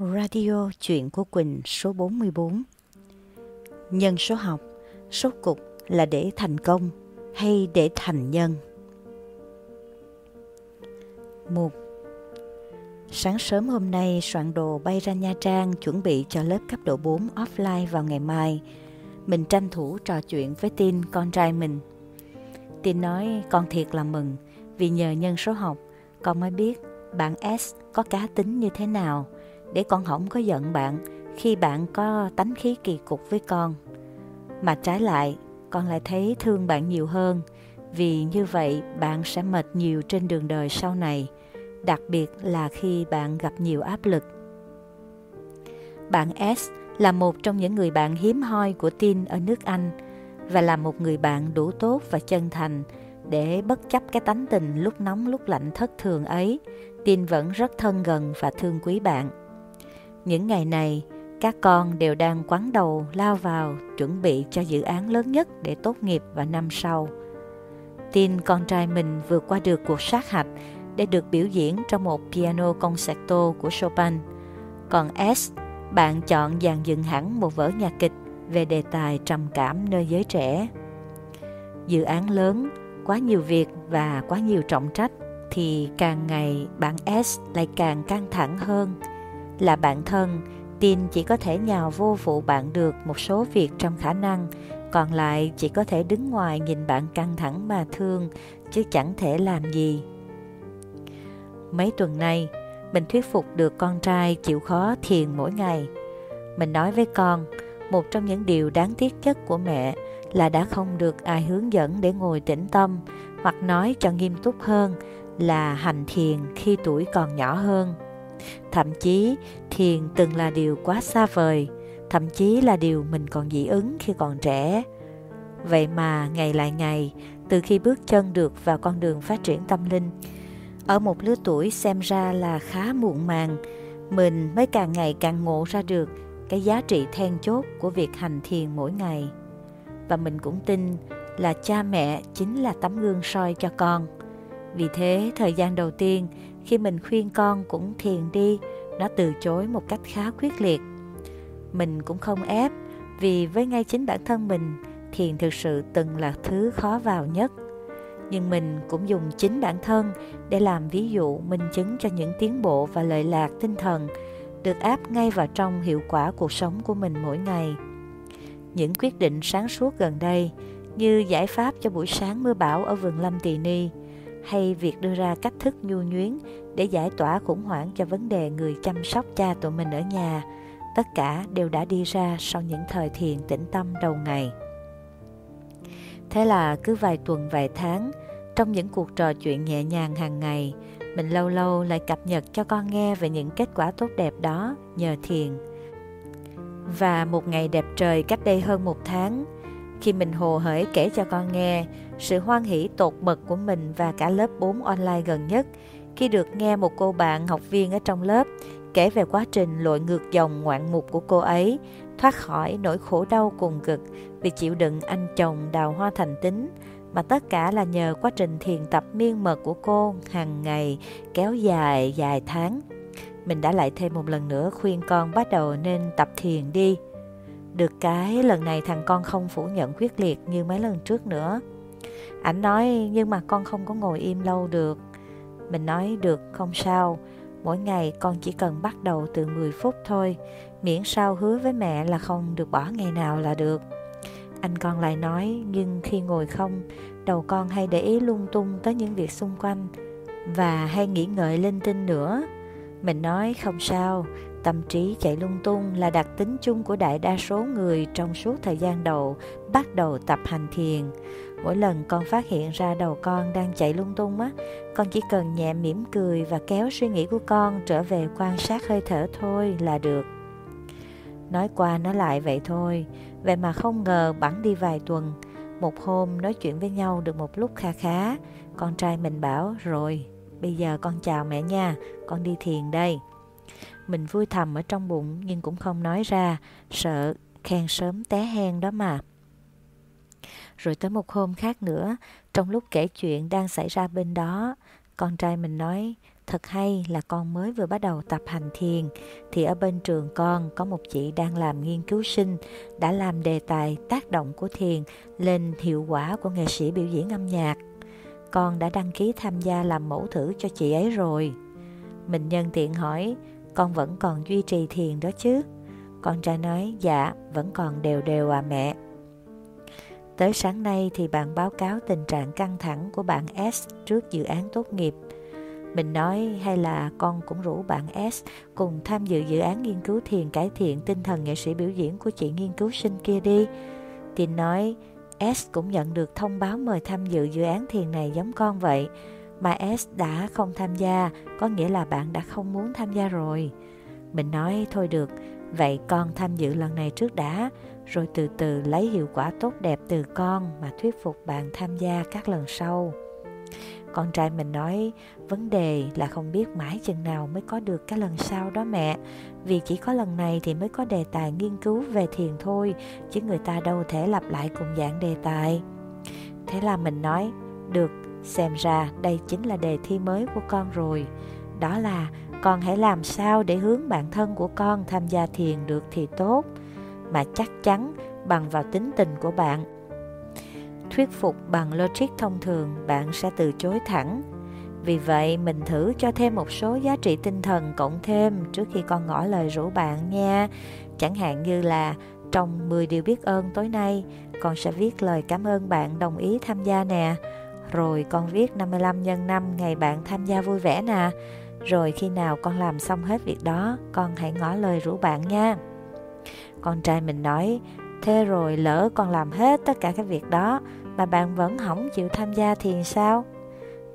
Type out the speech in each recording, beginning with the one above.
Radio Chuyện của Quỳnh số 44 Nhân số học, số cục là để thành công hay để thành nhân? Một Sáng sớm hôm nay soạn đồ bay ra Nha Trang chuẩn bị cho lớp cấp độ 4 offline vào ngày mai. Mình tranh thủ trò chuyện với Tin, con trai mình. Tin nói con thiệt là mừng vì nhờ nhân số học con mới biết bạn S có cá tính như thế nào – để con không có giận bạn khi bạn có tánh khí kỳ cục với con. Mà trái lại, con lại thấy thương bạn nhiều hơn vì như vậy bạn sẽ mệt nhiều trên đường đời sau này, đặc biệt là khi bạn gặp nhiều áp lực. Bạn S là một trong những người bạn hiếm hoi của Tin ở nước Anh và là một người bạn đủ tốt và chân thành để bất chấp cái tánh tình lúc nóng lúc lạnh thất thường ấy, Tin vẫn rất thân gần và thương quý bạn. Những ngày này, các con đều đang quán đầu lao vào chuẩn bị cho dự án lớn nhất để tốt nghiệp vào năm sau. Tin con trai mình vừa qua được cuộc sát hạch để được biểu diễn trong một piano concerto của Chopin. Còn S, bạn chọn dàn dựng hẳn một vở nhạc kịch về đề tài trầm cảm nơi giới trẻ. Dự án lớn, quá nhiều việc và quá nhiều trọng trách thì càng ngày bạn S lại càng căng thẳng hơn – là bạn thân, tin chỉ có thể nhào vô phụ bạn được một số việc trong khả năng, còn lại chỉ có thể đứng ngoài nhìn bạn căng thẳng mà thương, chứ chẳng thể làm gì. Mấy tuần nay, mình thuyết phục được con trai chịu khó thiền mỗi ngày. Mình nói với con, một trong những điều đáng tiếc nhất của mẹ là đã không được ai hướng dẫn để ngồi tĩnh tâm, hoặc nói cho nghiêm túc hơn là hành thiền khi tuổi còn nhỏ hơn. Thậm chí thiền từng là điều quá xa vời, thậm chí là điều mình còn dị ứng khi còn trẻ. Vậy mà ngày lại ngày, từ khi bước chân được vào con đường phát triển tâm linh, ở một lứa tuổi xem ra là khá muộn màng, mình mới càng ngày càng ngộ ra được cái giá trị then chốt của việc hành thiền mỗi ngày. Và mình cũng tin là cha mẹ chính là tấm gương soi cho con. Vì thế, thời gian đầu tiên khi mình khuyên con cũng thiền đi, nó từ chối một cách khá quyết liệt. Mình cũng không ép, vì với ngay chính bản thân mình, thiền thực sự từng là thứ khó vào nhất. Nhưng mình cũng dùng chính bản thân để làm ví dụ minh chứng cho những tiến bộ và lợi lạc tinh thần được áp ngay vào trong hiệu quả cuộc sống của mình mỗi ngày. Những quyết định sáng suốt gần đây như giải pháp cho buổi sáng mưa bão ở vườn Lâm Tỳ Ni, hay việc đưa ra cách thức nhu nhuyến để giải tỏa khủng hoảng cho vấn đề người chăm sóc cha tụi mình ở nhà, tất cả đều đã đi ra sau những thời thiền tĩnh tâm đầu ngày. Thế là cứ vài tuần vài tháng, trong những cuộc trò chuyện nhẹ nhàng hàng ngày, mình lâu lâu lại cập nhật cho con nghe về những kết quả tốt đẹp đó nhờ thiền. Và một ngày đẹp trời cách đây hơn một tháng, khi mình hồ hởi kể cho con nghe sự hoan hỷ tột bậc của mình và cả lớp 4 online gần nhất khi được nghe một cô bạn học viên ở trong lớp kể về quá trình lội ngược dòng ngoạn mục của cô ấy, thoát khỏi nỗi khổ đau cùng cực vì chịu đựng anh chồng đào hoa thành tính mà tất cả là nhờ quá trình thiền tập miên mật của cô hàng ngày kéo dài dài tháng. Mình đã lại thêm một lần nữa khuyên con bắt đầu nên tập thiền đi. Được cái lần này thằng con không phủ nhận quyết liệt như mấy lần trước nữa. Ảnh nói nhưng mà con không có ngồi im lâu được. Mình nói được không sao, mỗi ngày con chỉ cần bắt đầu từ 10 phút thôi, miễn sao hứa với mẹ là không được bỏ ngày nào là được. Anh con lại nói nhưng khi ngồi không, đầu con hay để ý lung tung tới những việc xung quanh và hay nghĩ ngợi linh tinh nữa. Mình nói không sao, Tâm trí chạy lung tung là đặc tính chung của đại đa số người trong suốt thời gian đầu bắt đầu tập hành thiền. Mỗi lần con phát hiện ra đầu con đang chạy lung tung á, con chỉ cần nhẹ mỉm cười và kéo suy nghĩ của con trở về quan sát hơi thở thôi là được. Nói qua nói lại vậy thôi, vậy mà không ngờ bẵng đi vài tuần, một hôm nói chuyện với nhau được một lúc kha khá, con trai mình bảo rồi, bây giờ con chào mẹ nha, con đi thiền đây. Mình vui thầm ở trong bụng nhưng cũng không nói ra, sợ khen sớm té hen đó mà. Rồi tới một hôm khác nữa, trong lúc kể chuyện đang xảy ra bên đó, con trai mình nói, thật hay là con mới vừa bắt đầu tập hành thiền thì ở bên trường con có một chị đang làm nghiên cứu sinh đã làm đề tài tác động của thiền lên hiệu quả của nghệ sĩ biểu diễn âm nhạc. Con đã đăng ký tham gia làm mẫu thử cho chị ấy rồi. Mình nhân tiện hỏi, con vẫn còn duy trì thiền đó chứ? Con trai nói, dạ, vẫn còn đều đều à mẹ. Tới sáng nay thì bạn báo cáo tình trạng căng thẳng của bạn S trước dự án tốt nghiệp. Mình nói hay là con cũng rủ bạn S cùng tham dự dự án nghiên cứu thiền cải thiện tinh thần nghệ sĩ biểu diễn của chị nghiên cứu sinh kia đi. Tin nói S cũng nhận được thông báo mời tham dự dự án thiền này giống con vậy. Mà S đã không tham gia, có nghĩa là bạn đã không muốn tham gia rồi. Mình nói thôi được, vậy con tham dự lần này trước đã, rồi từ từ lấy hiệu quả tốt đẹp từ con mà thuyết phục bạn tham gia các lần sau. Con trai mình nói vấn đề là không biết mãi chừng nào mới có được cái lần sau đó mẹ. Vì chỉ có lần này thì mới có đề tài nghiên cứu về thiền thôi chứ người ta đâu thể lặp lại cùng dạng đề tài. Thế là mình nói được xem ra đây chính là đề thi mới của con rồi. Đó là con hãy làm sao để hướng bản thân của con tham gia thiền được thì tốt, mà chắc chắn bằng vào tính tình của bạn. Thuyết phục bằng logic thông thường, bạn sẽ từ chối thẳng. Vì vậy, mình thử cho thêm một số giá trị tinh thần cộng thêm trước khi con ngỏ lời rủ bạn nha. Chẳng hạn như là, trong 10 điều biết ơn tối nay, con sẽ viết lời cảm ơn bạn đồng ý tham gia nè rồi con viết 55 nhân 5 ngày bạn tham gia vui vẻ nè. Rồi khi nào con làm xong hết việc đó, con hãy ngỏ lời rủ bạn nha. Con trai mình nói, thế rồi lỡ con làm hết tất cả các việc đó mà bạn vẫn không chịu tham gia thì sao?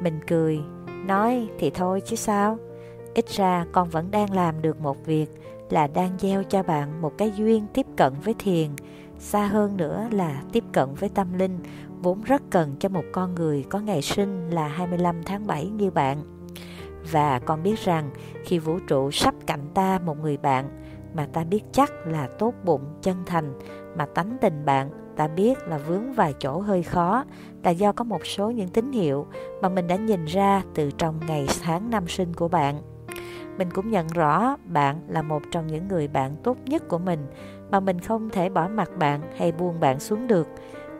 Mình cười, nói thì thôi chứ sao. Ít ra con vẫn đang làm được một việc là đang gieo cho bạn một cái duyên tiếp cận với thiền, xa hơn nữa là tiếp cận với tâm linh vốn rất cần cho một con người có ngày sinh là 25 tháng 7 như bạn. Và con biết rằng khi vũ trụ sắp cạnh ta một người bạn mà ta biết chắc là tốt bụng, chân thành, mà tánh tình bạn ta biết là vướng vài chỗ hơi khó là do có một số những tín hiệu mà mình đã nhìn ra từ trong ngày tháng năm sinh của bạn. Mình cũng nhận rõ bạn là một trong những người bạn tốt nhất của mình mà mình không thể bỏ mặt bạn hay buông bạn xuống được.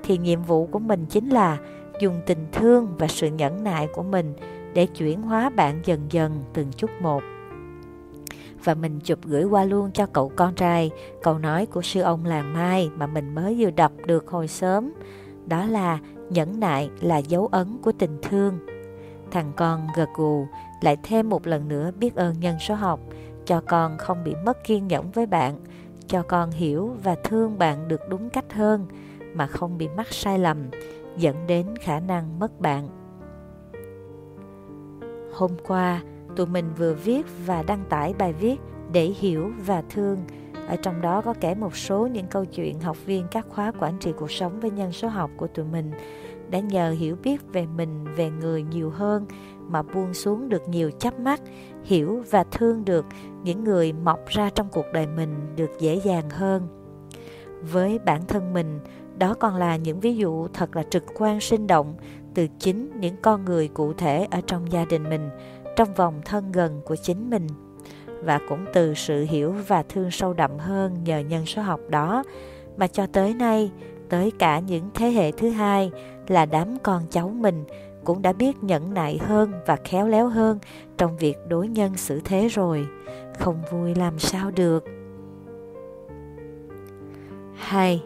Thì nhiệm vụ của mình chính là dùng tình thương và sự nhẫn nại của mình để chuyển hóa bạn dần dần từng chút một và mình chụp gửi qua luôn cho cậu con trai câu nói của sư ông làng Mai mà mình mới vừa đọc được hồi sớm. Đó là nhẫn nại là dấu ấn của tình thương. Thằng con gật gù lại thêm một lần nữa biết ơn nhân số học cho con không bị mất kiên nhẫn với bạn, cho con hiểu và thương bạn được đúng cách hơn mà không bị mắc sai lầm dẫn đến khả năng mất bạn. Hôm qua, tụi mình vừa viết và đăng tải bài viết để hiểu và thương. Ở trong đó có kể một số những câu chuyện học viên các khóa quản trị cuộc sống với nhân số học của tụi mình. Đã nhờ hiểu biết về mình về người nhiều hơn mà buông xuống được nhiều chấp mắt hiểu và thương được những người mọc ra trong cuộc đời mình được dễ dàng hơn. Với bản thân mình đó còn là những ví dụ thật là trực quan, sinh động từ chính những con người cụ thể ở trong gia đình mình, trong vòng thân gần của chính mình. Và cũng từ sự hiểu và thương sâu đậm hơn nhờ nhân số học đó mà cho tới nay, tới cả những thế hệ thứ hai là đám con cháu mình cũng đã biết nhẫn nại hơn và khéo léo hơn trong việc đối nhân xử thế rồi. Không vui làm sao được. Hai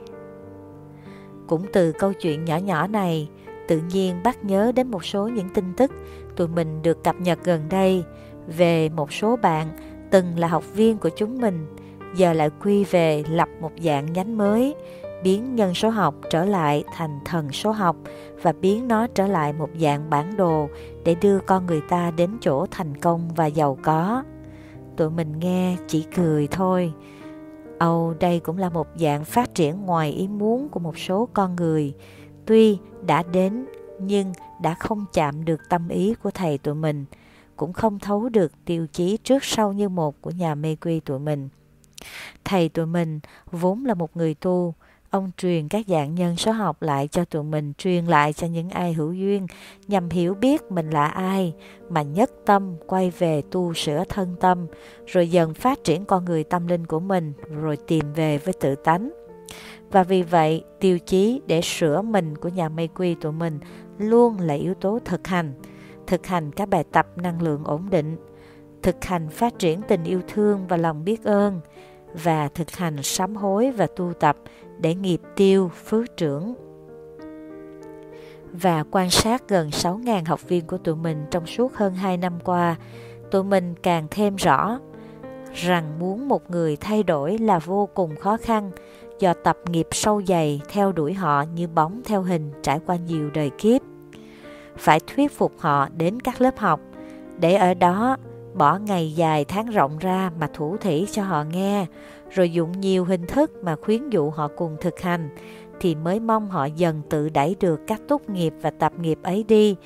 cũng từ câu chuyện nhỏ nhỏ này, tự nhiên bắt nhớ đến một số những tin tức tụi mình được cập nhật gần đây về một số bạn từng là học viên của chúng mình, giờ lại quy về lập một dạng nhánh mới, biến nhân số học trở lại thành thần số học và biến nó trở lại một dạng bản đồ để đưa con người ta đến chỗ thành công và giàu có. Tụi mình nghe chỉ cười thôi âu đây cũng là một dạng phát triển ngoài ý muốn của một số con người tuy đã đến nhưng đã không chạm được tâm ý của thầy tụi mình, cũng không thấu được tiêu chí trước sau như một của nhà mê quy tụi mình. Thầy tụi mình vốn là một người tu, ông truyền các dạng nhân số học lại cho tụi mình, truyền lại cho những ai hữu duyên, nhằm hiểu biết mình là ai, mà nhất tâm quay về tu sửa thân tâm, rồi dần phát triển con người tâm linh của mình, rồi tìm về với tự tánh. Và vì vậy, tiêu chí để sửa mình của nhà mây quy tụi mình luôn là yếu tố thực hành. Thực hành các bài tập năng lượng ổn định, thực hành phát triển tình yêu thương và lòng biết ơn, và thực hành sám hối và tu tập để nghiệp tiêu phước trưởng. Và quan sát gần 6.000 học viên của tụi mình trong suốt hơn 2 năm qua, tụi mình càng thêm rõ rằng muốn một người thay đổi là vô cùng khó khăn do tập nghiệp sâu dày theo đuổi họ như bóng theo hình trải qua nhiều đời kiếp. Phải thuyết phục họ đến các lớp học để ở đó bỏ ngày dài tháng rộng ra mà thủ thỉ cho họ nghe, rồi dùng nhiều hình thức mà khuyến dụ họ cùng thực hành, thì mới mong họ dần tự đẩy được các tốt nghiệp và tập nghiệp ấy đi,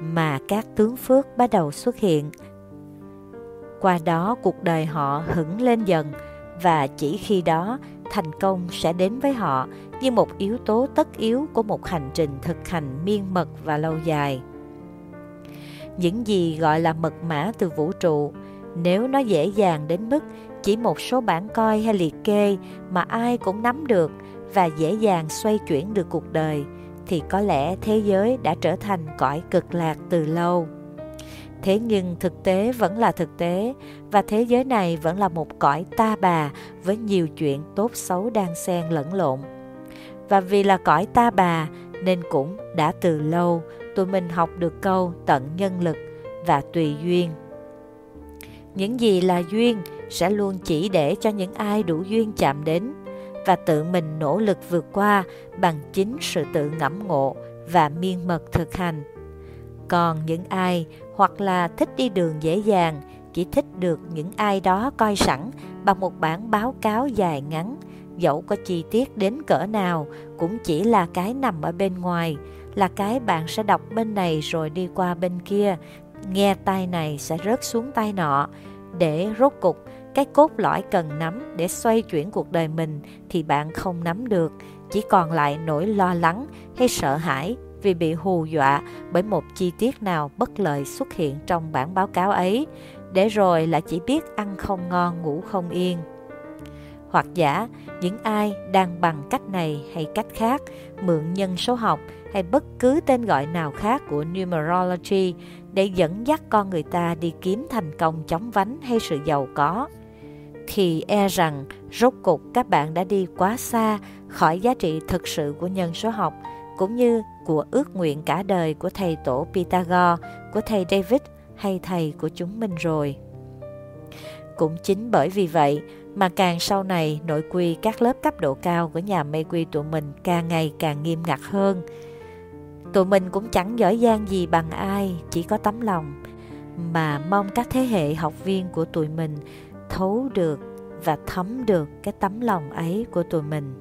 mà các tướng phước bắt đầu xuất hiện. Qua đó cuộc đời họ hững lên dần, và chỉ khi đó thành công sẽ đến với họ như một yếu tố tất yếu của một hành trình thực hành miên mật và lâu dài những gì gọi là mật mã từ vũ trụ nếu nó dễ dàng đến mức chỉ một số bản coi hay liệt kê mà ai cũng nắm được và dễ dàng xoay chuyển được cuộc đời, thì có lẽ thế giới đã trở thành cõi cực lạc từ lâu thế nhưng thực tế vẫn là thực tế, và thế giới này vẫn là một cõi ta bà với nhiều chuyện tốt xấu đang xen lẫn lộn và vì là cõi ta bà nên cũng đã từ lâu tụi mình học được câu tận nhân lực và tùy duyên. Những gì là duyên sẽ luôn chỉ để cho những ai đủ duyên chạm đến và tự mình nỗ lực vượt qua bằng chính sự tự ngẫm ngộ và miên mật thực hành. Còn những ai hoặc là thích đi đường dễ dàng, chỉ thích được những ai đó coi sẵn bằng một bản báo cáo dài ngắn, dẫu có chi tiết đến cỡ nào cũng chỉ là cái nằm ở bên ngoài, là cái bạn sẽ đọc bên này rồi đi qua bên kia, nghe tay này sẽ rớt xuống tay nọ, để rốt cục cái cốt lõi cần nắm để xoay chuyển cuộc đời mình thì bạn không nắm được, chỉ còn lại nỗi lo lắng hay sợ hãi vì bị hù dọa bởi một chi tiết nào bất lợi xuất hiện trong bản báo cáo ấy, để rồi là chỉ biết ăn không ngon ngủ không yên. Hoặc giả, những ai đang bằng cách này hay cách khác mượn nhân số học hay bất cứ tên gọi nào khác của numerology để dẫn dắt con người ta đi kiếm thành công chóng vánh hay sự giàu có thì e rằng rốt cục các bạn đã đi quá xa khỏi giá trị thực sự của nhân số học cũng như của ước nguyện cả đời của thầy tổ Pythagore, của thầy David hay thầy của chúng mình rồi. Cũng chính bởi vì vậy mà càng sau này nội quy các lớp cấp độ cao của nhà mê quy tụi mình càng ngày càng nghiêm ngặt hơn – Tụi mình cũng chẳng giỏi giang gì bằng ai, chỉ có tấm lòng mà mong các thế hệ học viên của tụi mình thấu được và thấm được cái tấm lòng ấy của tụi mình.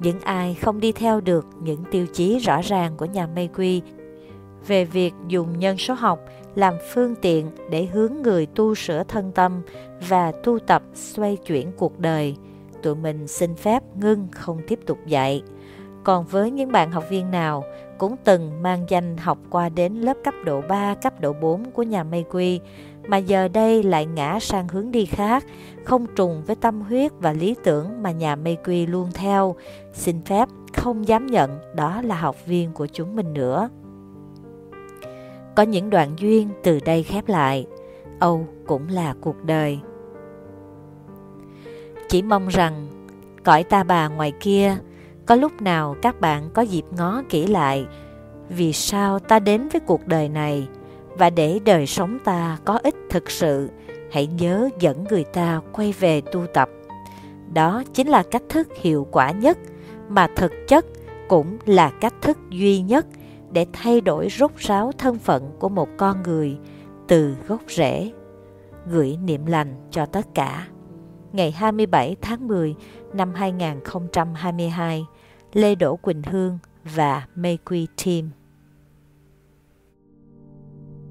Những ai không đi theo được những tiêu chí rõ ràng của nhà mê quy về việc dùng nhân số học làm phương tiện để hướng người tu sửa thân tâm và tu tập xoay chuyển cuộc đời, tụi mình xin phép ngưng không tiếp tục dạy. Còn với những bạn học viên nào cũng từng mang danh học qua đến lớp cấp độ 3, cấp độ 4 của nhà mây quy, mà giờ đây lại ngã sang hướng đi khác, không trùng với tâm huyết và lý tưởng mà nhà mê quy luôn theo, xin phép không dám nhận đó là học viên của chúng mình nữa. Có những đoạn duyên từ đây khép lại, Âu cũng là cuộc đời. Chỉ mong rằng cõi ta bà ngoài kia có lúc nào các bạn có dịp ngó kỹ lại vì sao ta đến với cuộc đời này và để đời sống ta có ích thực sự, hãy nhớ dẫn người ta quay về tu tập. Đó chính là cách thức hiệu quả nhất, mà thực chất cũng là cách thức duy nhất để thay đổi rốt ráo thân phận của một con người từ gốc rễ. Gửi niệm lành cho tất cả. Ngày 27 tháng 10 năm 2022 Lê Đỗ Quỳnh Hương và Mê Quy Team.